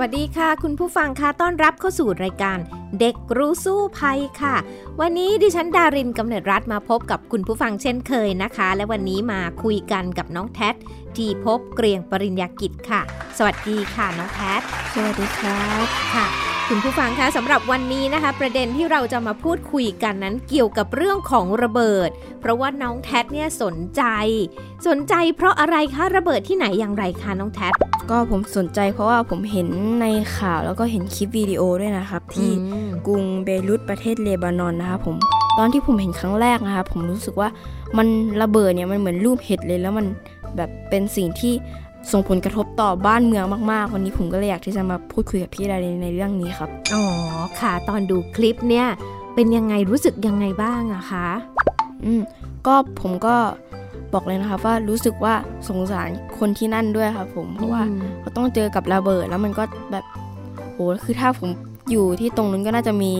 วัสดีค่ะ คุณผู้ฟังค่ะต้อนรับเข้าสู่รายการ เด็กรู้สู้ภัยค่ะ วันนี้ดิฉันดารินกำเนิดรัฐมาพบกับคุณผู้ฟังเช่นเคยนะคะ และวันนี้มาคุยกันกับน้องแท็ทีพบเกรียงปริญญากิจค่ะ สวัสดีค่ะน้องแท็สวัสดีครับค่ะ คุณผู้ฟังคะสำหรับวันนี้นะคะ ประเด็นที่เราจะมาพูดคุยกันนั้นเกี่ยวกับเรื่องของระเบิด เพราะว่าน้องแท็เนี่ยสนใจ สนใจเพราะอะไรคะระเบิดที่ไหนอย่างไรคะน้องแท็ก็ผมสนใจเพราะว่าผมเห็นในข่าวแล้วก็เห็นคลิปวิดีโอด้วยนะครับ ที่กรุงเบรุตประเทศเลบานอนนะครับผมตอนที่ผมเห็นครั้งแรกนะครับผมรู้สึกว่ามันระเบิดเนี่ยมันเหมือนรูปเห็ดเลยแล้วมันแบบเป็นสิ่งที่ ส่งผลกระทบต่อบ้านเมืองมาก ๆ วันนี้ผมก็เลยอยากที่จะมาพูดคุยกับพี่ดารินในเรื่องนี้ครับ อ๋อค่ะ ตอนดูคลิปเนี่ย เป็นยังไงรู้สึกยังไงบ้างอะคะอืมก็ผมก็บอกเลยนะครับว่ารู้สึกว่าสงสารคนที่นั่นด้วยครับผมเพราะว่าเขาต้องเจอกับระเบิดแล้วมันก็แบบโหคือถ้าผมอยู่ที่ตรงนั้นก็น่าจะมี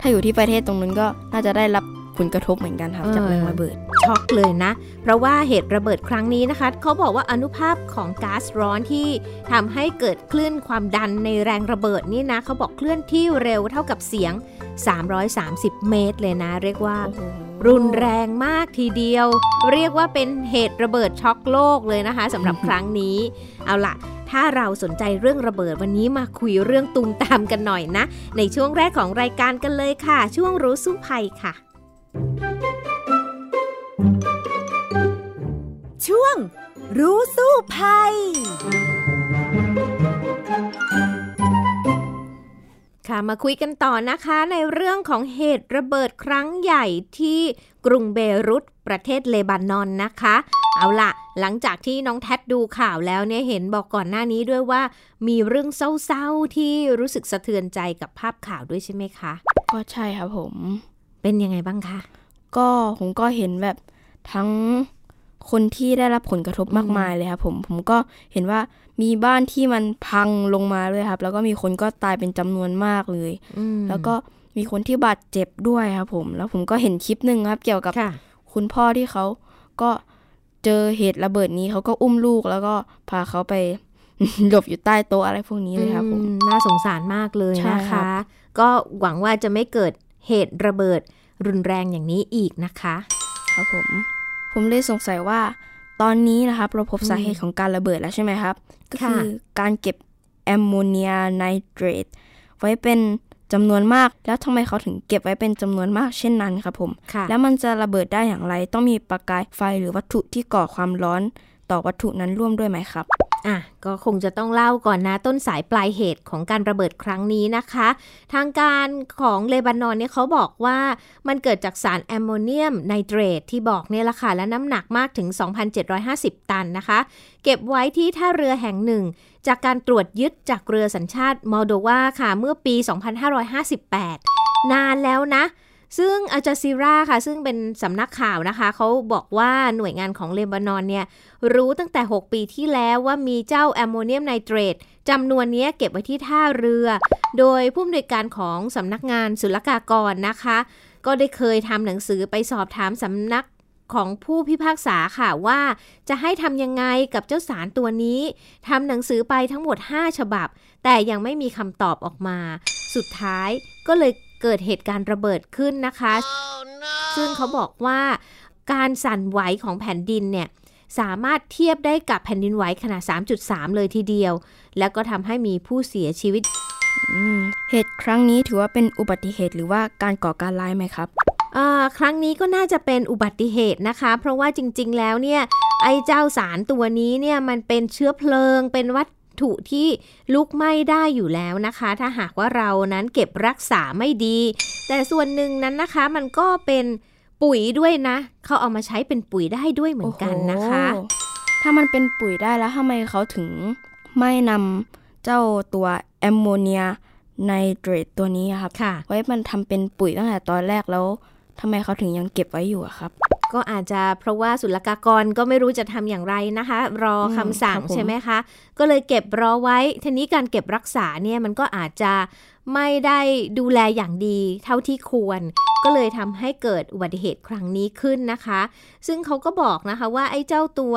ถ้าอยู่ที่ประเทศตรงนั้นก็น่าจะได้รับผลกระทบเหมือนกันครับจากแรงระเบิด ช็อกเลยนะ เพราะว่าเหตุระเบิดครั้งนี้นะคะ เขาบอกว่าอนุภาพของก๊าซร้อนที่ทำให้เกิดคลื่นความดันในแรงระเบิดนี่นะเขาบอกเคลื่อนที่เร็วเท่ากับเสียง 330 เมตรเลยนะ เรียกว่า รุนแรงมากทีเดียว เรียกว่าเป็นเหตุระเบิดช็อกโลกเลยนะคะสำหรับครั้งนี้ เอาล่ะถ้าเราสนใจเรื่องระเบิดวันนี้มาคุยเรื่องตุมตามกันหน่อยนะ ในช่วงแรกของรายการกันเลยค่ะ ช่วงรู้สู้ภัยค่ะ ช่วงรู้สู้ภัยค่ะมาคุยกันต่อนะคะในเรื่องของเหตุระเบิดครั้งใหญ่ที่กรุงเบรุตประเทศเลบานอนนะคะ เอาละหลังจากที่น้องแท็ดดูข่าวแล้วเนี่ยเห็นบอกก่อนหน้านี้ด้วยว่า มีเรื่องเศร้าๆที่รู้สึกสะเทือนใจกับภาพข่าวด้วยใช่ไหมคะ ก็ใช่ครับผม เป็นยังไงบ้างคะ ก็ผมก็เห็นแบบทั้งคนที่ได้รับผลกระทบมากมายเลยครับผมผมก็เห็นว่ามีบ้านที่มันพังลงมาเลยครับ แล้วก็มีคนก็ตายเป็นจำนวนมากเลยแล้วก็มีคนที่บาดเจ็บด้วยครับผม แล้วผมก็เห็นคลิปหนึ่งครับ เกี่ยวกับคุณพ่อที่เขาก็เจอเหตุระเบิดนี้เขาก็อุ้มลูกแล้วก็พาเขาไปหลบอยู่ใต้โต๊ะอะไรพวกนี้เลยครับผมน่าสงสารมากเลยนะคะ ก็หวังว่าจะไม่เกิดเหตุระเบิด รุนแรงอย่างนี้อีกนะคะครับผม ผมเลยสงสัยว่า ตอนนี้นะครับเราพบสาเหตุของการระเบิดแล้วใช่ไหมครับ ก็คือการเก็บแอมโมเนียไนเตรตไว้เป็นจำนวนมาก แล้วทำไมเขาถึงเก็บไว้เป็นจำนวนมากเช่นนั้นครับผม แล้วมันจะระเบิดได้อย่างไร ต้องมีประกายไฟหรือวัตถุที่ก่อความร้อนต่อวัตถุนั้นร่วมด้วยไหมครับ อะก็คงจะต้องเล่าก่อนนะ ต้นสายปลายเหตุของการระเบิดครั้งนี้นะคะ ทางการของเลบานอนเนี่ยเขาบอกว่ามันเกิดจากสารแอมโมเนียมไนเตรตที่บอกเนี่ยละค่ะ และน้ำหนักมากถึง 2,750 ตันนะคะ เก็บไว้ที่ท่าเรือแห่งหนึ่ง จากการตรวจยึดจากเรือสัญชาติมอลโดวาค่ะ เมื่อปี 2558 นานแล้วนะ ซึ่งอัลจาซีราค่ะ ซึ่งเป็นสำนักข่าวนะคะ เขาบอกว่าหน่วยงานของเลบานอนเนี่ย รู้ตั้งแต่ 6 ปีที่แล้วว่ามีเจ้าแอมโมเนียมไนเตรตจำนวนนี้เก็บไว้ที่ท่าเรือ โดยผู้อำนวยการของสำนักงานศุลกากรนะคะ ก็ได้เคยทำหนังสือไปสอบถามสำนักของผู้พิพากษาค่ะว่าจะให้ทำยังไงกับเจ้าสารตัวนี้ทำหนังสือไปทั้งหมด 5 ฉบับ แต่ยังไม่มีคำตอบออกมา สุดท้ายก็เลย เกิดเหตุการณ์ระเบิดขึ้นนะคะ oh, no. ซึ่งเขาบอกว่าการสั่นไหวของแผ่นดินเนี่ยสามารถเทียบได้กับแผ่นดินไหวขนาด 3.3 เลยทีเดียว แล้วก็ทำให้มีผู้เสียชีวิต เหตุครั้งนี้ถือว่าเป็นอุบัติเหตุหรือว่าการก่อการร้ายไหมครับครั้งนี้ก็น่าจะเป็นอุบัติเหตุนะคะ เพราะว่าจริง ๆ แล้วเนี่ยไอ้เจ้าสารตัวนี้เนี่ยมันเป็นเชื้อเพลิง เป็นวัต ถุที่ลุกไหม้ได้อยู่แล้วนะคะ ถ้าหากว่าเรานั้นเก็บรักษาไม่ดี แต่ส่วนหนึ่งนั้นนะคะมันก็เป็นปุ๋ยด้วยนะ เขาเอามาใช้เป็นปุ๋ยได้ด้วยเหมือนกันนะคะ ถ้ามันเป็นปุ๋ยได้แล้วทำไมเขาถึงไม่นำเจ้าตัวแอมโมเนียไนเตรตตัวนี้ครับค่ะไว้มันทำเป็นปุ๋ยตั้งแต่ตอนแรกแล้ว ทำไมเขาถึงยังเก็บไว้อยู่อะครับก็อาจจะเพราะว่าศุลกากรก็ไม่รู้จะทำอย่างไรนะคะ รอคำสั่งครับผมใช่ไหมคะ ก็เลยเก็บรอไว้ทีนี้การเก็บรักษาเนี่ยมันก็อาจจะไม่ได้ดูแลอย่างดีเท่าที่ควร ก็เลยทำให้เกิดอุบัติเหตุครั้งนี้ขึ้นนะคะ ซึ่งเขาก็บอกนะคะว่าไอ้เจ้าตัว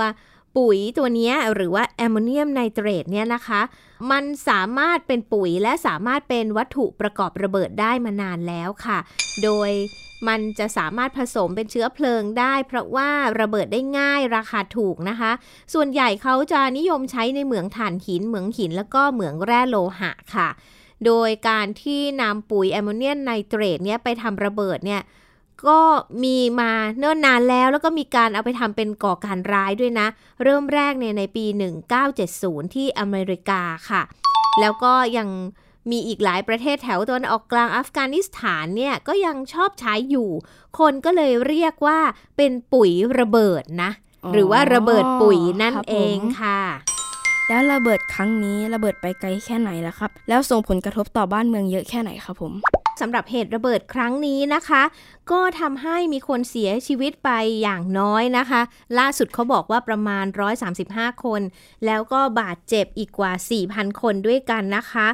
ปุ๋ยตัวนี้หรือว่าแอมโมเนียมไนเตรตเนี่ยนะคะ มันสามารถเป็นปุ๋ยและสามารถเป็นวัตถุประกอบระเบิดได้มานานแล้วค่ะ โดยมันจะสามารถผสมเป็นเชื้อเพลิงได้ เพราะว่าระเบิดได้ง่ายราคาถูกนะคะ ส่วนใหญ่เขาจะนิยมใช้ในเหมืองถ่านหินเหมืองหินแล้วก็เหมืองแร่โลหะค่ะ โดยการที่นำปุ๋ยแอมโมเนียมไนเตรตเนี่ยไปทำระเบิดเนี่ย ก็มีมาเนิ่นนานแล้ว แล้วก็มีการเอาไปทำเป็นก่อการร้ายด้วยนะ เริ่มแรกเนี่ยในปี 1970 ที่อเมริกาค่ะ แล้วก็ยังมีอีกหลายประเทศแถวตะวันออกกลางอัฟกานิสถานเนี่ยก็ยังชอบใช้อยู่ คนก็เลยเรียกว่าเป็นปุ๋ยระเบิดนะอ๋อหรือว่าระเบิดปุ๋ยนั่นครับผมเองค่ะ แล้วระเบิดครั้งนี้ระเบิดไปไกลแค่ไหนล่ะครับ แล้วส่งผลกระทบต่อบ้านเมืองเยอะแค่ไหนครับผม สำหรับเหตุระเบิดครั้งนี้นะคะ ก็ทำให้มีคนเสียชีวิตไปอย่างน้อยนะคะ ล่าสุดเขาบอกว่าประมาณ 135 คน แล้วก็บาดเจ็บอีกกว่า 4,000 คนด้วยกันนะคะ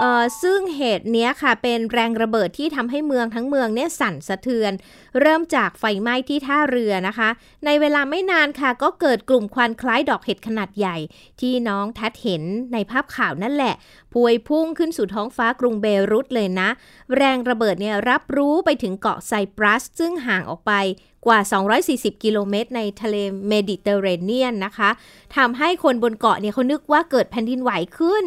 เออซึ่งเหตุเนี้ยค่ะเป็นแรงระเบิดที่ทำให้เมืองทั้งเมืองเนี่ยสั่นสะเทือน เริ่มจากไฟไหม้ที่ท่าเรือนะคะ ในเวลาไม่นานค่ะก็เกิดกลุ่มควันคล้ายดอกเห็ดขนาดใหญ่ ที่น้องแทดเห็นในภาพข่าวนั่นแหละพวยพุ่งขึ้นสู่ท้องฟ้ากรุงเบรุตเลยนะแรงระเบิดเนี่ยรับรู้ไปถึงเกาะไซปรัส ซึ่งห่างออกไปกว่า 240 กิโลเมตรในทะเลเมดิเตอร์เรเนียนนะคะทำให้คนบนเกาะเนี่ยเขานึกว่าเกิดแผ่นดินไหวขึ้น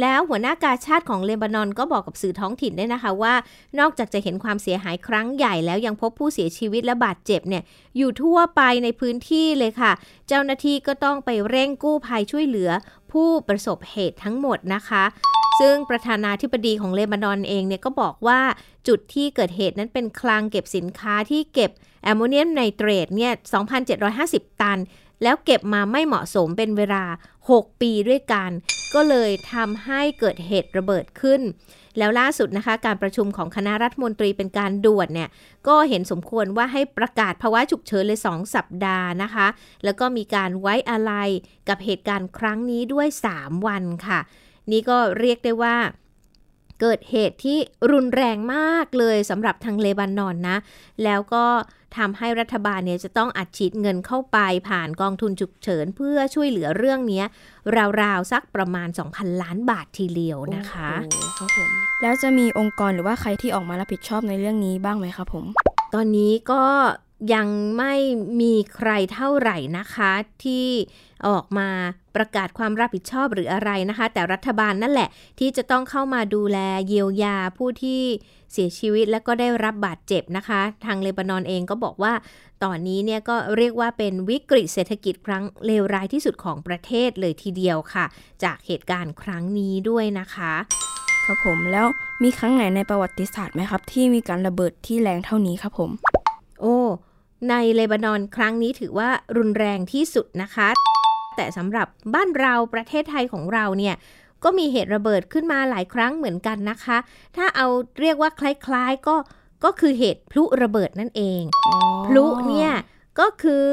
แล้วหัวหน้ากาชาติของเลบานอนก็บอกกับสื่อท้องถิ่นด้วยนะคะว่า นอกจากจะเห็นความเสียหายครั้งใหญ่แล้วยังพบผู้เสียชีวิตและบาดเจ็บเนี่ยอยู่ทั่วไปในพื้นที่เลยค่ะ เจ้าหน้าที่ก็ต้องไปเร่งกู้ภัยช่วยเหลือผู้ประสบเหตุทั้งหมดนะคะซึ่งประธานาธิบดีของเลบานอนเองเนี่ยก็บอกว่าจุดที่เกิดเหตุนั้นเป็นคลังเก็บสินค้าที่เก็บ แอมโมเนียมไนเตรตเนี่ย2,750 ตัน แล้วเก็บมาไม่เหมาะสมเป็นเวลา 6 ปีด้วยกัน ก็เลยทำให้เกิดเหตุระเบิดขึ้น แล้วล่าสุดนะคะ การประชุมของคณะรัฐมนตรีเป็นการด่วนเนี่ย ก็เห็นสมควรว่าให้ประกาศภาวะฉุกเฉินเลย 2 สัปดาห์นะคะ แล้วก็มีการไว้อาลัยกับเหตุการณ์ครั้งนี้ด้วย 3 วันค่ะ นี่ก็เรียกได้ว่า เกิดเหตุที่รุนแรงมากเลยสำหรับทางเลบานอนนะ แล้วก็ทำให้รัฐบาลเนี่ยจะต้องอัดฉีดเงินเข้าไปผ่านกองทุนฉุกเฉิน เพื่อช่วยเหลือเรื่องเนี้ยราวๆ สักประมาณ 2,000 ล้านบาททีเดียวนะคะโอ้โหครับผมแล้วจะมีองค์กรหรือว่าใครที่ออกมารับผิดชอบในเรื่องนี้บ้างไหมครับผม ตอนนี้ก็ ยังไม่มีใครเท่าไหร่นะคะ ที่ออกมาประกาศความรับผิดชอบหรืออะไรนะคะ แต่รัฐบาลนั่นแหละ ที่จะต้องเข้ามาดูแลเยียวยาผู้ที่เสียชีวิตและก็ได้รับบาดเจ็บนะคะ ทางเลบานอนเองก็บอกว่า ตอนนี้เนี่ยก็เรียกว่าเป็นวิกฤตเศรษฐกิจครั้งเลวร้ายที่สุดของประเทศเลยทีเดียวค่ะ จากเหตุการณ์ครั้งนี้ด้วยนะคะครับผมแล้วมีครั้งไหนในประวัติศาสตร์ไหมครับ ที่มีการระเบิดที่แรงเท่านี้ครับผม โอ้ ในเลบานอนครั้งนี้ถือว่ารุนแรงที่สุดนะคะ แต่สำหรับบ้านเราประเทศไทยของเราเนี่ยก็มีเหตุระเบิดขึ้นมาหลายครั้งเหมือนกันนะคะ ถ้าเอาเรียกว่าคล้ายๆก็ก็คือเหตุพลุระเบิดนั่นเอง พลุเนี่ยก็คือ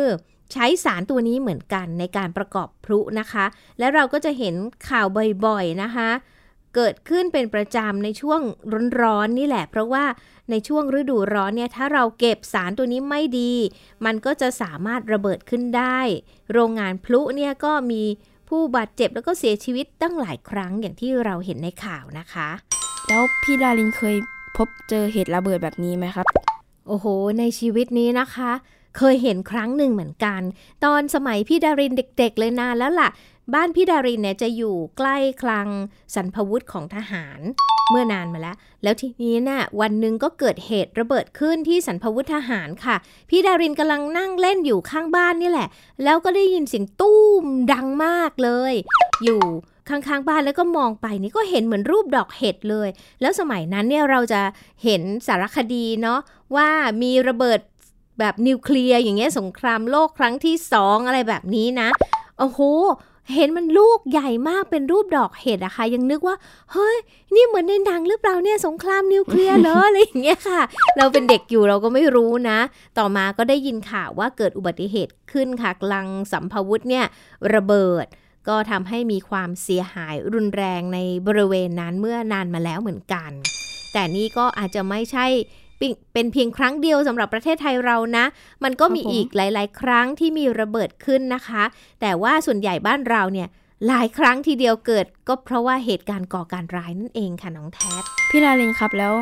ใช้สารตัวนี้เหมือนกันในการประกอบพลุนะคะ แล้วเราก็จะเห็นข่าวบ่อยๆนะคะ เกิดขึ้นเป็นประจำในช่วงร้อนๆนี่แหละ เพราะว่าในช่วงฤดูร้อนเนี่ยถ้าเราเก็บสารตัวนี้ไม่ดี มันก็จะสามารถระเบิดขึ้นได้ โรงงานพลุเนี่ยก็มีผู้บาดเจ็บแล้วก็เสียชีวิตตั้งหลายครั้งอย่างที่เราเห็นในข่าวนะคะ แล้วพี่ดารินเคยพบเจอเหตุระเบิดแบบนี้ไหมครับ โอ้โห ในชีวิตนี้นะคะ เคยเห็นครั้งหนึ่งเหมือนกัน ตอนสมัยพี่ดารินเด็ก ๆ เลยนานแล้วล่ะ บ้านพี่ดารินเนี่ยจะอยู่ใกล้คลังสรรพวุธของทหารเมื่อนานมาแล้ว แล้วทีนี้น่ะวันหนึ่งก็เกิดเหตุระเบิดขึ้นที่สรรพวุธทหารค่ะ พี่ดารินกำลังนั่งเล่นอยู่ข้างบ้านนี่แหละ แล้วก็ได้ยินเสียงตุ้มดังมากเลย อยู่ข้างๆบ้านแล้วก็มองไปนี่ก็เห็นเหมือนรูปดอกเห็ดเลย แล้วสมัยนั้นเนี่ยเราจะเห็นสารคดีเนาะว่ามีระเบิดแบบนิวเคลียร์อย่างเงี้ยสงครามโลกครั้งที่สองอะไรแบบนี้นะโอ้โห เห็นมันลูกใหญ่มากเป็นรูปดอกเห็ดอะค่ะ ยังนึกว่า เฮ้ย นี่เหมือนในหนังหรือเปล่าเนี่ยสงครามนิวเคลียร์เหรออะไรอย่างเงี้ยค่ะ เราเป็นเด็กอยู่เราก็ไม่รู้นะ ต่อมาก็ได้ยินข่าวว่าเกิดอุบัติเหตุขึ้นค่ะกลังสัมภวุธเนี่ยระเบิดก็ทำให้มีความเสียหายรุนแรงในบริเวณนั้นเมื่อนานมาแล้วเหมือนกัน แต่นี่ก็อาจจะไม่ใช่ เป็นเพียงครั้งเดียวสำหรับประเทศไทยเรานะ มันก็มีอีกหลาย ๆ ครั้งที่มีระเบิดขึ้นนะคะ แต่ว่าส่วนใหญ่บ้านเราเนี่ยหลายครั้งทีเดียวเกิดก็เพราะว่าเหตุการณ์ก่อการร้ายนั่นเองค่ะน้องแท็พี่ลาเลนครับแล้ว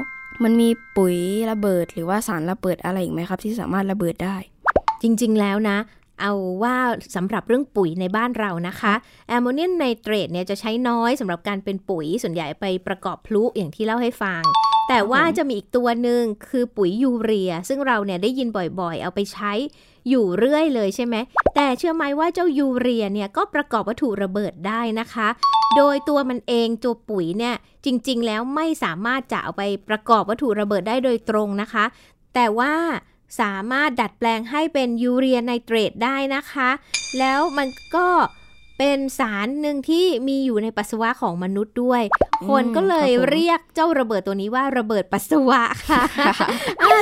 มันมีปุ๋ยระเบิดหรือว่าสารระเบิดอะไรอีกไหมครับ ที่สามารถระเบิดได้ จริง ๆ แล้วนะ เอาว่าสำหรับเรื่องปุ๋ยในบ้านเรานะคะแอมโมเนียมไนเตรตเนี่ยจะใช้น้อยสำหรับการเป็นปุ๋ยส่วนใหญ่ไปประกอบพลุอย่างที่เล่าให้ฟัง แต่ว่าจะมีอีกตัวหนึ่งคือปุ๋ยยูเรีย ซึ่งเราเนี่ยได้ยินบ่อยๆ เอาไปใช้อยู่เรื่อยเลยใช่ไหม แต่เชื่อไหมว่าเจ้ายูเรียเนี่ยก็ประกอบวัตถุระเบิดได้นะคะ โดยตัวมันเองตัวปุ๋ยเนี่ยจริงๆ แล้วไม่สามารถจะเอาไปประกอบวัตถุระเบิดได้โดยตรงนะคะ แต่ว่า สามารถดัดแปลงให้เป็นยูเรียไนเตรตได้นะคะ แล้วมันก็เป็นสารหนึ่งที่มีอยู่ในปัสสาวะของมนุษย์ด้วย คนก็เลยเรียกเจ้าระเบิดตัวนี้ว่าระเบิดปัสสาวะค่ะ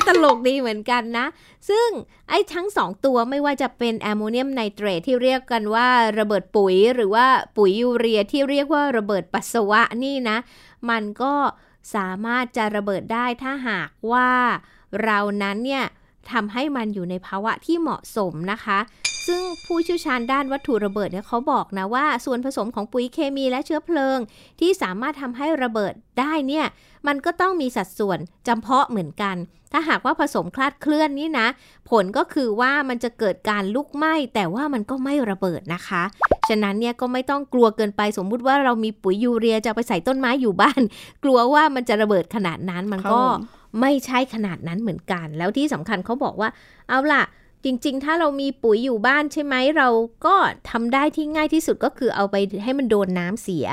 ตลกดีเหมือนกันนะ ซึ่งไอ้ทั้งสองตัวไม่ว่าจะเป็นแอมโมเนียมไนเตรตที่เรียกกันว่าระเบิดปุ๋ย หรือว่าปุ๋ยยูเรียที่เรียกว่าระเบิดปัสสาวะนี่นะ มันก็สามารถจะระเบิดได้ถ้าหากว่าเรานั้นเนี่ย ทำให้มันอยู่ในภาวะที่เหมาะสมนะคะ ซึ่งผู้เชี่ยวชาญด้านวัตถุระเบิดเนี่ยเขาบอกนะว่า ส่วนผสมของปุ๋ยเคมีและเชื้อเพลิง ที่สามารถทำให้ระเบิดได้เนี่ยมันก็ต้องมีสัดส่วนจำเพาะเหมือนกัน ถ้าหากว่าผสมคลาดเคลื่อนนี่นะ ผลก็คือว่ามันจะเกิดการลุกไหม้ แต่ว่ามันก็ไม่ระเบิดนะคะ ฉะนั้นเนี่ยก็ไม่ต้องกลัวเกินไปสมมุติว่าเรามีปุ๋ยยูเรียจะไปใส่ต้นไม้อยู่บ้าน กลัวว่ามันจะระเบิดขนาดนั้นมันก็ ไม่ใช่ขนาดนั้นเหมือนกัน แล้วที่สำคัญเขาบอกว่า เอาล่ะ จริง ๆ ถ้าเรามีปุ๋ยอยู่บ้านใช่ไหมเราก็ทำได้ที่ง่ายที่สุดก็คือเอาไปให้มันโดนน้ำเสีย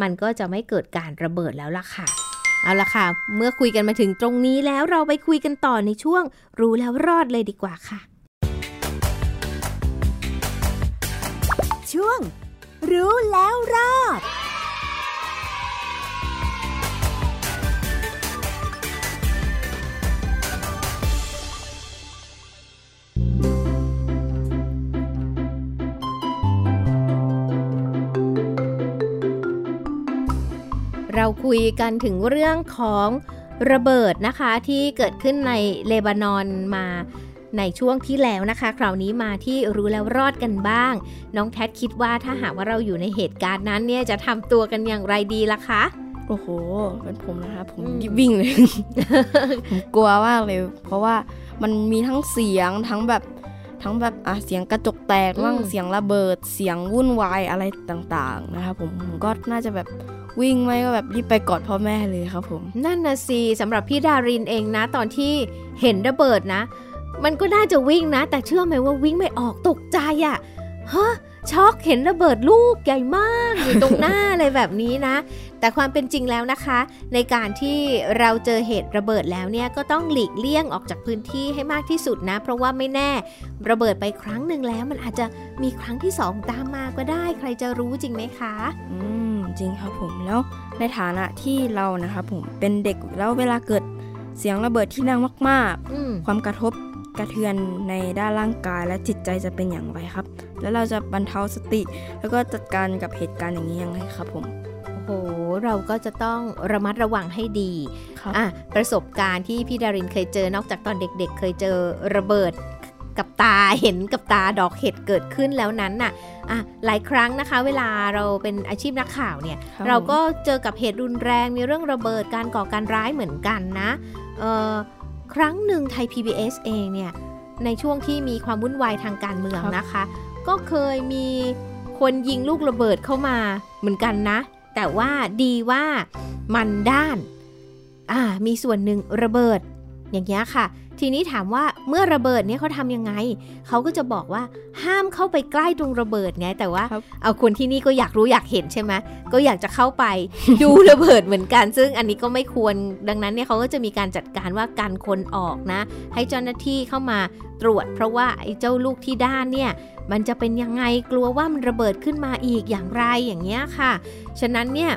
มันก็จะไม่เกิดการระเบิดแล้วล่ะค่ะเอาละค่ะ เมื่อคุยกันมาถึงตรงนี้แล้วเราไปคุยกันต่อในช่วง รู้แล้วรอดเลยดีกว่าค่ะ ช่วง รู้แล้วรอด คุยกันถึงเรื่องของระเบิดนะคะที่เกิดขึ้นในเลบานอนมาในช่วงที่แล้วนะคะ คราวนี้มาที่รู้แล้วรอดกันบ้าง น้องแท็คิดว่าถ้าหากว่าเราอยู่ในเหตุการณ์นั้นเนี่ยจะทำตัวกันอย่างไรดีล่ะคะโอ้โหเป็นผมนะคะผมวิ่งเลยผมกลัวมากเลย เพราะว่ามันมีทั้งเสียงทั้งแบบทั้งแบบอะเสียงกระจกแตกมั่งเสียงระเบิด เสียงวุ่นวายอะไรต่างๆนะคะผมผมก็น่าจะแบบ วิ่งไม่ก็แบบรีบไปกอดพ่อแม่เลยครับผม นั่นนะสิสำหรับพี่ดารินเองนะ ตอนที่เห็นระเบิดนะ มันก็น่าจะวิ่งนะ แต่เชื่อไหมว่าวิ่งไม่ออกตกใจอะ่ะฮะช็อกเห็นระเบิดลูกใหญ่มากอยู่ตรงหน้าอะไรแบบนี้นะ แต่ความเป็นจริงแล้วนะคะ ในการที่เราเจอเหตุระเบิดแล้วเนี่ยก็ต้องหลีกเลี่ยงออกจากพื้นที่ให้มากที่สุดนะ เพราะว่าไม่แน่ระเบิดไปครั้งหนึ่งแล้ว มันอาจจะมีครั้งที่สองตามมาก็ได้ ใครจะรู้จริงไหมคะอืม จริงครับผมแล้วในฐานะที่เรานะครับผมเป็นเด็กแล้วเวลาเกิดเสียงระเบิดที่ดังมากๆ ความกระทบกระเทือนในด้านร่างกายและจิตใจจะเป็นอย่างไรครับ แล้วเราจะบรรเทาสติ แล้วก็จัดการกับเหตุการณ์อย่างนี้ยังไงครับผมโอ้โหเราก็จะต้องระมัดระวังให้ดีอะประสบการณ์ที่พี่ดารินเคยเจอนอกจากตอนเด็กๆ เคยเจอระเบิด กับตาเห็นกับตาดอกเห็ดเกิดขึ้นแล้วนั้นน่ะอะหลายครั้งนะคะ เวลาเราเป็นอาชีพนักข่าวเนี่ย เราก็เจอกับเหตุรุนแรงมีเรื่องระเบิดการก่อการร้ายเหมือนกันนะเครั้งหนึ่งไทย PBS เองเนี่ยในช่วงที่มีความวุ่นวายทางการเมืองนะคะ ก็เคยมีคนยิงลูกระเบิดเข้ามาเหมือนกันนะ แต่ว่าดีว่ามันด้าน อ่ามีส่วนหนึ่งระเบิดอย่างเงี้ยค่ะ ทีนี้ถามว่าเมื่อระเบิดเนี่ยเขาทำยังไง เขาก็จะบอกว่าห้ามเข้าไปใกล้ตรงระเบิดไง แต่ว่าครับเอาคนที่นี่ก็อยากรู้อยากเห็นใช่ไหมก็อยากจะเข้าไปดูระเบิดเหมือนกัน ซึ่งอันนี้ก็ไม่ควร ดังนั้นเนี่ยเขาก็จะมีการจัดการว่าการคนออกนะ ให้เจ้าหน้าที่เข้ามาตรวจ เพราะว่าไอ้เจ้าลูกที่ด้านเนี่ยมันจะเป็นยังไงกลัวว่ามันระเบิดขึ้นมาอีกอย่างไรอย่างเงี้ยค่ะ ฉะนั้นเนี่ย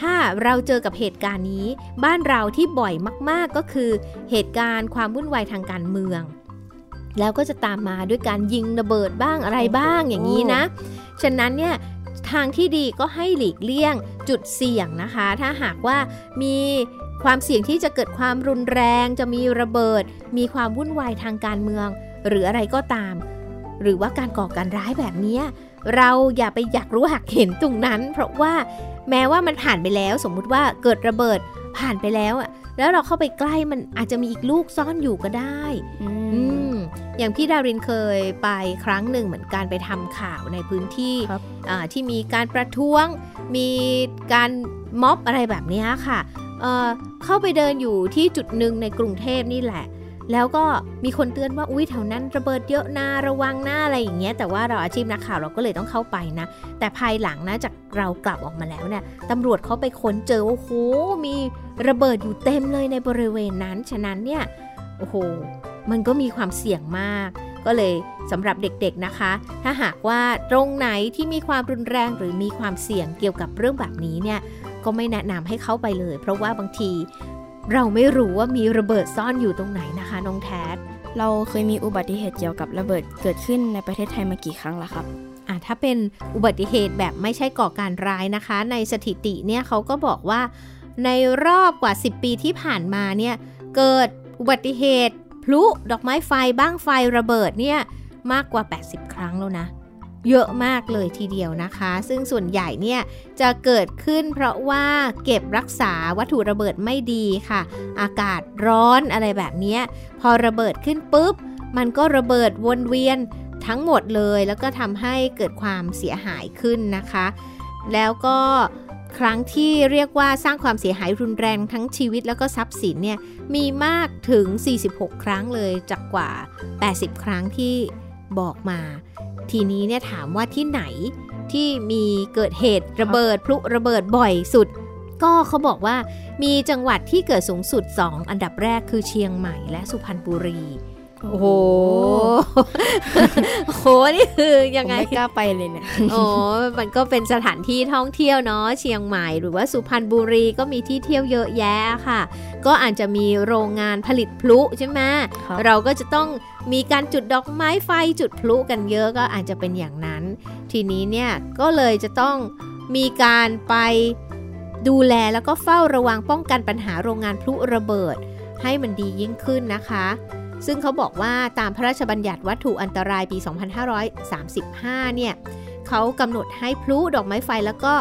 ถ้าเราเจอกับเหตุการณ์นี้ บ้านเราที่บ่อยมาก ๆ ก็คือ เหตุการณ์ความวุ่นวายทางการเมือง แล้วก็จะตามมาด้วยการยิงระเบิดบ้างอะไรบ้างอย่างนี้นะ ฉะนั้นเนี่ยทางที่ดีก็ให้หลีกเลี่ยงจุดเสี่ยงนะคะ ถ้าหากว่ามีความเสี่ยงที่จะเกิดความรุนแรง จะมีระเบิด มีความวุ่นวายทางการเมือง หรืออะไรก็ตาม หรือว่าการก่อการร้ายแบบนี้เราอย่าไปอยากรู้หักเห็นตรงนั้น เพราะว่า แม้ว่ามันผ่านไปแล้วสมมุติว่าเกิดระเบิดผ่านไปแล้วอะแล้วเราเข้าไปใกล้มันอาจจะมีอีกลูกซ่อนอยู่ก็ได้อือืมมอย่างพี่ดารินเคยไปครั้งหนึ่งเหมือนกันไปทำข่าวในพื้นที่ครับอ่าที่มีการประท้วง มีการม็อบอะไรแบบเนี้ยค่ะเอ่อเข้าไปเดินอยู่ที่จุดหนึ่งในกรุงเทพนี่แหละ แล้วก็มีคนเตือนว่าอุ้ยแถวนั้นระเบิดเยอะนาระวังหน้าอะไรอย่างเงี้ยแต่ว่าเราอาชีพนักข่าวเราก็เลยต้องเข้าไปนะ แต่ภายหลังนะจากเรากลับออกมาแล้วเนี่ยตำรวจเขาไปค้นเจอว่าโอ้โหมีระเบิดอยู่เต็มเลยในบริเวณนั้น ฉะนั้นเนี่ยโอ้โหมันก็มีความเสี่ยงมาก ก็เลยสำหรับเด็กๆนะคะ ถ้าหากว่าตรงไหนที่มีความรุนแรงหรือมีความเสี่ยงเกี่ยวกับเรื่องแบบนี้เนี่ยก็ไม่แนะนำให้เข้าไปเลย เพราะว่าบางที เราไม่รู้ว่ามีระเบิดซ่อนอยู่ตรงไหนนะคะน้องแท็ดเราเคยมีอุบัติเหตุเกี่ยวกับระเบิดเกิดขึ้นในประเทศไทยมากี่ครั้งแล้วครับอะถ้าเป็นอุบัติเหตุแบบไม่ใช่ก่อการร้ายนะคะ ในสถิติเนี่ยเขาก็บอกว่า ในรอบกว่า 10 ปีที่ผ่านมาเนี่ยเกิดอุบัติเหตุ พลุดอกไม้ไฟบ้างไฟระเบิดเนี่ยมากกว่า 80 ครั้งแล้วนะ เยอะมากเลยทีเดียวนะคะ ซึ่งส่วนใหญ่เนี่ยจะเกิดขึ้นเพราะว่าเก็บรักษาวัตถุระเบิดไม่ดีค่ะ อากาศร้อนอะไรแบบนี้พอระเบิดขึ้นปุ๊บ มันก็ระเบิดวนเวียนทั้งหมดเลยแล้วก็ทำให้เกิดความเสียหายขึ้นนะคะ แล้วก็ครั้งที่เรียกว่าสร้างความเสียหายรุนแรงทั้งชีวิตแล้วก็ทรัพย์สินเนี่ยมีมากถึง 46 ครั้งเลยจากกว่า 80 ครั้งที่บอกมา ทีนี้เนี่ยถามว่าที่ไหนที่มีเกิดเหตุระเบิดพลุระเบิดบ่อยสุด ก็เขาบอกว่ามีจังหวัดที่เกิดสูงสุด 2 อันดับแรกคือเชียงใหม่และสุพรรณบุรี โอ้โหโอ้โห นี่คือยังไงผมไม่กล้าไปเลยเนี่ย โอ้มันก็เป็นสถานที่ท่องเที่ยวเนาะ เชียงใหม่หรือว่าสุพรรณบุรีก็มีที่เที่ยวเยอะแยะค่ะ ก็อาจจะมีโรงงานผลิตพลุใช่ไหมครับเราก็จะต้องมีการจุดดอกไม้ไฟจุดพลุกันเยอะก็อาจจะเป็นอย่างนั้น ทีนี้เนี่ยก็เลยจะต้องมีการไปดูแลแล้วก็เฝ้าระวังป้องกันปัญหาโรงงานพลุระเบิด ให้มันดียิ่งขึ้นนะคะ ซึ่งเขาบอกว่าตามพระราชบัญญัติวัตถุอันตรายปี 2535 เนี่ยเขากำหนดให้พลุดอกไม้ไฟแล้วก็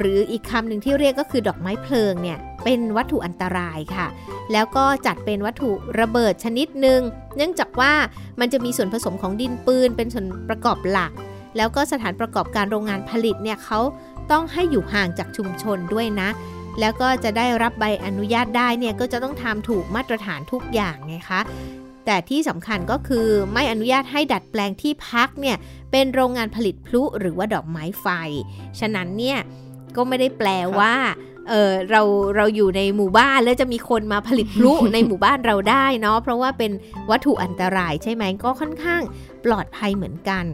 หรืออีกคำหนึ่งที่เรียกก็คือดอกไม้เพลิงเนี่ยเป็นวัตถุอันตรายค่ะ แล้วก็จัดเป็นวัตถุระเบิดชนิดหนึ่งเนื่องจากว่ามันจะมีส่วนผสมของดินปืน เป็นส่วนประกอบหลัก แล้วก็สถานประกอบการโรงงานผลิตเนี่ยเขาต้องให้อยู่ห่างจากชุมชนด้วยนะ แล้วก็จะได้รับใบอนุญาตได้เนี่ยก็จะต้องทำถูกมาตรฐานทุกอย่างไงคะแต่ที่สำคัญก็คือไม่อนุญาตให้ดัดแปลงที่พักเนี่ยเป็นโรงงานผลิตพลุหรือว่าดอกไม้ไฟ ฉะนั้นเนี่ยก็ไม่ได้แปลว่าเออเราเราอยู่ในหมู่บ้านแล้วจะมีคนมาผลิตพลุในหมู่บ้านเราได้เนาะเพราะว่าเป็นวัตถุอันตรายใช่ไหมก็ค่อนข้างปลอดภัยเหมือนกัน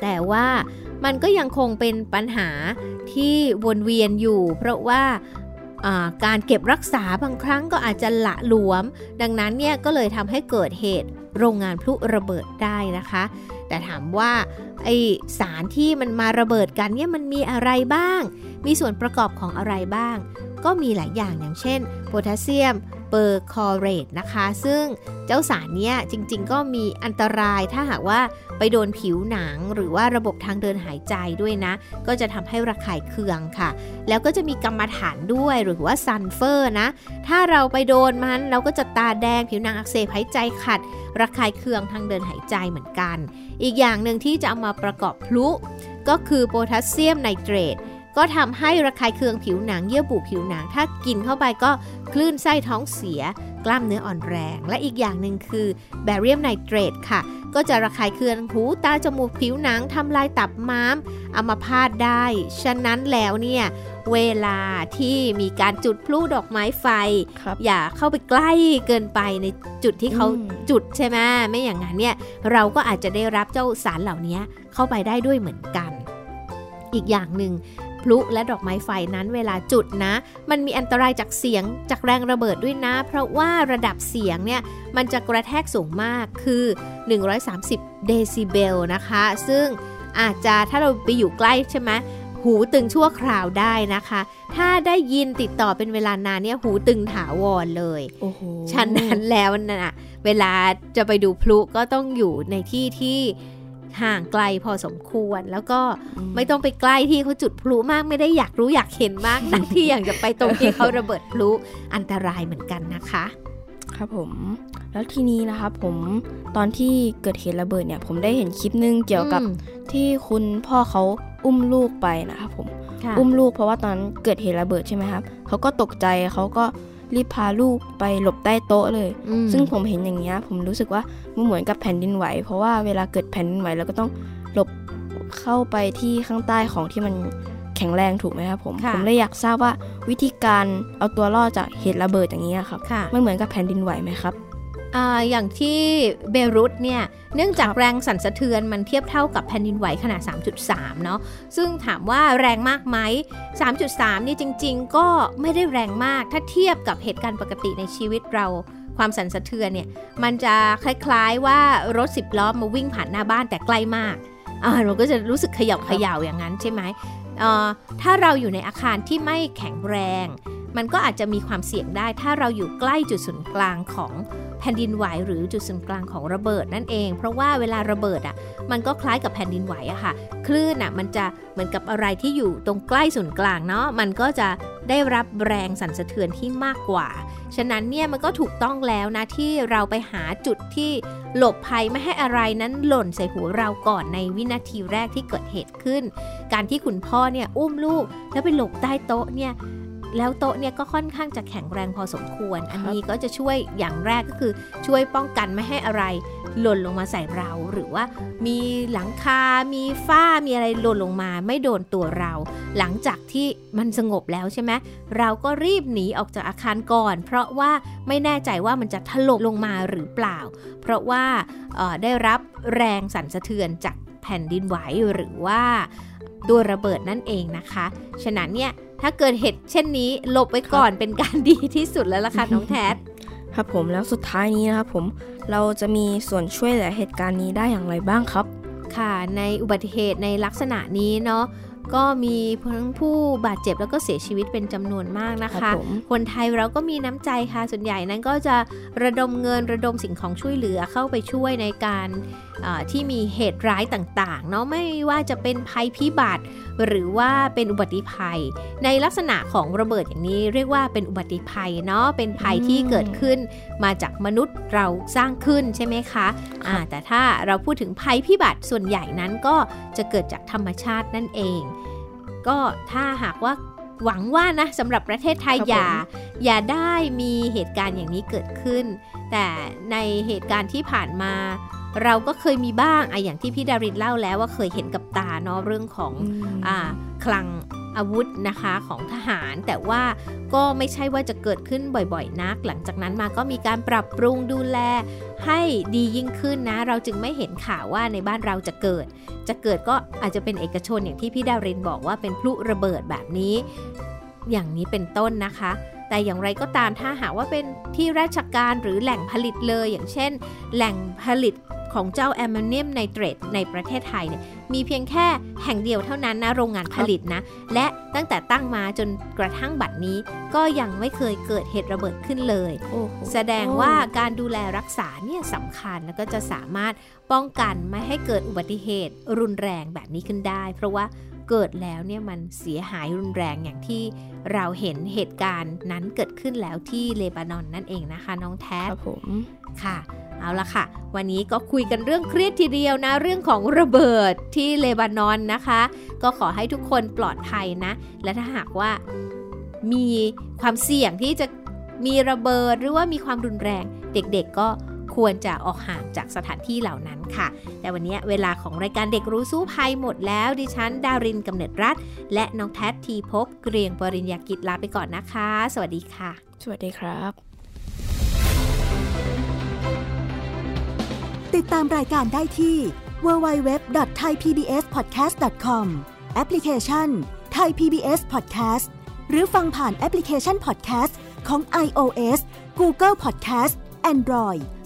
แต่ว่า มันก็ยังคงเป็นปัญหาที่วนเวียนอยู่ เพราะว่าการเก็บรักษาบางครั้งก็อาจจะละหลวม ดังนั้นเนี่ยก็เลยทำให้เกิดเหตุโรงงานพลุระเบิดได้นะคะ แต่ถามว่าไอสารที่มันมาระเบิดกันเนี่ยมันมีอะไรบ้าง มีส่วนประกอบของอะไรบ้าง ก็มีหลายอย่างอย่างเช่น โพแทสเซียม เปอร์คลอเรตนะคะ ซึ่งเจ้าสารเนี้ยจริงๆ ก็มีอันตรายถ้าหากว่าไปโดนผิวหนังหรือว่าระบบทางเดินหายใจด้วยนะ ก็จะทำให้ระคายเคืองค่ะ แล้วก็จะมีกำมะถันด้วยหรือว่าซัลเฟอร์นะ ถ้าเราไปโดนมันเราก็จะตาแดงผิวหนังอักเสบหายใจขัด ระคายเคืองทางเดินหายใจเหมือนกัน อีกอย่างหนึ่งที่จะเอามาประกอบพลุก็คือโพแทสเซียมไนเตรต ก็ทำให้ระคายเคืองผิวหนังเยื่อบุผิวหนัง ถ้ากินเข้าไปก็คลื่นไส้ท้องเสีย กล้ามเนื้ออ่อนแรง และอีกอย่างหนึ่งคือแบเรียมไนเตรตค่ะ ก็จะระคายเคืองหูตาจมูกผิวหนังทำลายตับม้ามอัมาพาตได้ ฉะนั้นแล้วเนี่ยเวลาที่มีการจุดพลุดอกไม้ไฟครับอย่าเข้าไปใกล้เกินไปในจุดที่เขาอืมจุดใช่ไหมไม่อย่างนั้นเนี่ยเราก็อาจจะได้รับเจ้าสารเหล่านี้เข้าไปได้ด้วยเหมือนกัน อีกอย่างหนึ่ง พลุและดอกไม้ไฟนั้นเวลาจุดนะ มันมีอันตรายจากเสียงจากแรงระเบิดด้วยนะ เพราะว่าระดับเสียงเนี่ยมันจะกระแทกสูงมากคือ 130 เดซิเบลนะคะ ซึ่งอาจจะถ้าเราไปอยู่ใกล้ใช่ไหมหูตึงชั่วคราวได้นะคะ ถ้าได้ยินติดต่อเป็นเวลานานเนี่ยหูตึงถาวรเลยโอ้โหฉะนั้นแล้วนะเวลาจะไปดูพลุก็ต้องอยู่ในที่ที่ ห่างไกลพอสมควร แล้วก็ไม่ต้องไปใกล้ที่เขาจุดพลุมากไม่ได้อยากรู้อยากเห็นมากนักที่อยากจะไปตรงที่เขาระเบิดพลุอันตรายเหมือนกันนะคะ ครับผม แล้วทีนี้นะครับผมตอนที่เกิดเหตุระเบิดเนี่ย ผมได้เห็นคลิปนึงเกี่ยวกับอืมที่คุณพ่อเขาอุ้มลูกไปนะครับผมค่ะอุ้มลูกเพราะว่าตอนนั้นเกิดเหตุระเบิดใช่ไหมครับเขาก็ตกใจเขาก็ รีบพาลูกไปหลบใต้โต๊ะเลยอืมซึ่งผมเห็นอย่างเงี้ย ผมรู้สึกว่ามันเหมือนกับแผ่นดินไหว เพราะว่าเวลาเกิดแผ่นดินไหวเราก็ต้องหลบเข้าไปที่ข้างใต้ของที่มันแข็งแรงถูกไหมครับผมค่ะผมเลยอยากทราบว่าวิธีการเอาตัวรอดจากเหตุระเบิดอย่างนี้ยครับค่ะมันเหมือนกับแผ่นดินไหวไหมครับ ออย่างที่เบรุตเนี่ย เนื่องจากแรงสั่นสะเทือนมันเทียบเท่ากับแผ่นดินไหวขนาด 3.3 เนาะ ซึ่งถามว่าแรงมากไหม 3.3 นี่จริง ๆ ก็ไม่ได้แรงมาก ถ้าเทียบกับเหตุการณ์ปกติในชีวิตเรา ความสั่นสะเทือนเนี่ย มันจะคล้ายๆว่ารถสิบล้อมาวิ่งผ่านหน้าบ้านแต่ใกล้มากอ่าเราก็จะรู้สึกขย่าเขย่าอย่างนั้นใช่ไหมอ่อถ้าเราอยู่ในอาคารที่ไม่แข็งแรง มันก็อาจจะมีความเสี่ยงได้ ถ้าเราอยู่ใกล้จุดศูนย์กลางของ ผ่นดินไหวหรือจุดศูนย์กลางของระเบิดนั่นเอง เพราะว่าเวลาระเบิดอะมันก็คล้ายกับแผ่นดินไหวอะค่ะ คลื่นอะมันจะเหมือนกับอะไรที่อยู่ตรงใกล้ศูนย์กลางเนาะมันก็จะได้รับแรงสั่นสะเทือนที่มากกว่า ฉะนั้นเนี่ยมันก็ถูกต้องแล้วนะที่เราไปหาจุดที่หลบภัยไม่ให้อะไรนั้นหล่นใส่หัวเราก่อนในวินาทีแรกที่เกิดเหตุขึ้น การที่คุณพ่อเนี่ยอุ้มลูกแล้วไปหลบใต้โต๊ะเนี่ย แล้วโต๊ะเนี่ยก็ค่อนข้างจะแข็งแรงพอสมควร อันนี้ก็จะช่วยอย่างแรกก็คือช่วยป้องกันไม่ให้อะไรหล่นลงมาใส่เรา หรือว่ามีหลังคา มีฝ้า มีอะไรหล่นลงมา ไม่โดนตัวเรา หลังจากที่มันสงบแล้วใช่ไหมเราก็รีบหนีออกจากอาคารก่อน เพราะว่าไม่แน่ใจว่ามันจะถล่มลงมาหรือเปล่า เพราะว่าเอ่อได้รับแรงสั่นสะเทือนจากแผ่นดินไหวหรือว่าตัวระเบิดนั่นเองนะคะ ฉะนั้นเนี่ย ถ้าเกิดเหตุเช่นนี้หลบไว้ก่อนเป็นการดีที่สุดแล้วล่ะค่ะน้องแทสครับผมแล้วสุดท้ายนี้นะครับผมเราจะมีส่วนช่วยเหลือเหตุการณ์นี้ได้อย่างไรบ้างครับ ค่ะในอุบัติเหตุในลักษณะนี้เนาะก็มีทั้งผู้บาดเจ็บแล้วก็เสียชีวิตเป็นจำนวนมากนะครัคะบผมคนไทยเราก็มีน้ำใจค่ะ ส่วนใหญ่นั้นก็จะระดมเงินระดมสิ่งของช่วยเหลือเข้าไปช่วยในการเอ่อที่มีเหตุร้ายต่างๆเนาะไม่ว่าจะเป็นภัยพิบัติ หรือว่าเป็นอุบัติภัย ในลักษณะของระเบิดอย่างนี้เรียกว่าเป็นอุบัติภัยเนาะเป็นภัยที่เกิดขึ้นมาจากมนุษย์เราสร้างขึ้นใช่ไหมคะอ่าแต่ถ้าเราพูดถึงภัยพิบัติส่วนใหญ่นั้นก็จะเกิดจากธรรมชาตินั่นเอง ก็ถ้าหากว่าหวังว่านะสำหรับประเทศไทยครับอย่าผมอย่าได้มีเหตุการณ์อย่างนี้เกิดขึ้น แต่ในเหตุการณ์ที่ผ่านมา เราก็เคยมีบ้างอะอย่างที่พี่ดารินเล่าแล้วว่าเคยเห็นกับตาเนาะเรื่องของอ่าคลังอาวุธนะคะของทหารแต่ว่าก็ไม่ใช่ว่าจะเกิดขึ้นบ่อยๆ นัก หลังจากนั้นมาก็มีการปรับปรุงดูแลให้ดียิ่งขึ้นนะ เราจึงไม่เห็นข่าวว่าในบ้านเราจะเกิด จะเกิดก็อาจจะเป็นเอกชนอย่างที่พี่ดารินบอกว่าเป็นพลุระเบิดแบบนี้ อย่างนี้เป็นต้นนะคะ แต่อย่างไรก็ตามถ้าหากว่าเป็นที่ราชการหรือแหล่งผลิตเลยอย่างเช่น แหล่งผลิต ของเจ้าแอมโมเนียมไนเตรตในประเทศไทยเนี่ยมีเพียงแค่แห่งเดียวเท่านั้นนะโรงงานผลิตนะ และตั้งแต่ตั้งมาจนกระทั่งบัดนี้ ก็ยังไม่เคยเกิดเหตุระเบิดขึ้นเลยโอ้โหแสดงว่าการดูแลรักษาเนี่ยสำคัญแล้วก็จะสามารถป้องกันไม่ให้เกิดอุบัติเหตุรุนแรงแบบนี้ขึ้นได้ เพราะว่า เกิดแล้วเนี่ยมันเสียหายรุนแรงอย่างที่เราเห็นเหตุการณ์นั้นเกิดขึ้นแล้วที่เลบานอนนั่นเองนะคะ น้องแท้ครับผมค่ะเอาละค่ะ วันนี้ก็คุยกันเรื่องเครียดทีเดียวนะ เรื่องของระเบิดที่เลบานอนนะคะ ก็ขอให้ทุกคนปลอดภัยนะ และถ้าหากว่ามีความเสี่ยงที่จะมีระเบิดหรือว่ามีความรุนแรง เด็กๆก็ ควรจะออกห่างจากสถานที่เหล่านั้นค่ะ แต่วันนี้เวลาของรายการเด็กรู้สู้ภัยหมดแล้ว ดิฉัน ดารินกำเนิดรัฐ และน้องแทททีพบเกรียงปริญญากิจลาไปก่อนนะคะ สวัสดีค่ะ สวัสดีครับ ติดตามรายการได้ที่ www.thaipbspodcast.com แอปพลิเคชัน Thai PBS Podcast หรือฟังผ่านแอปพลิเคชัน Podcast ของ iOS Google Podcast Android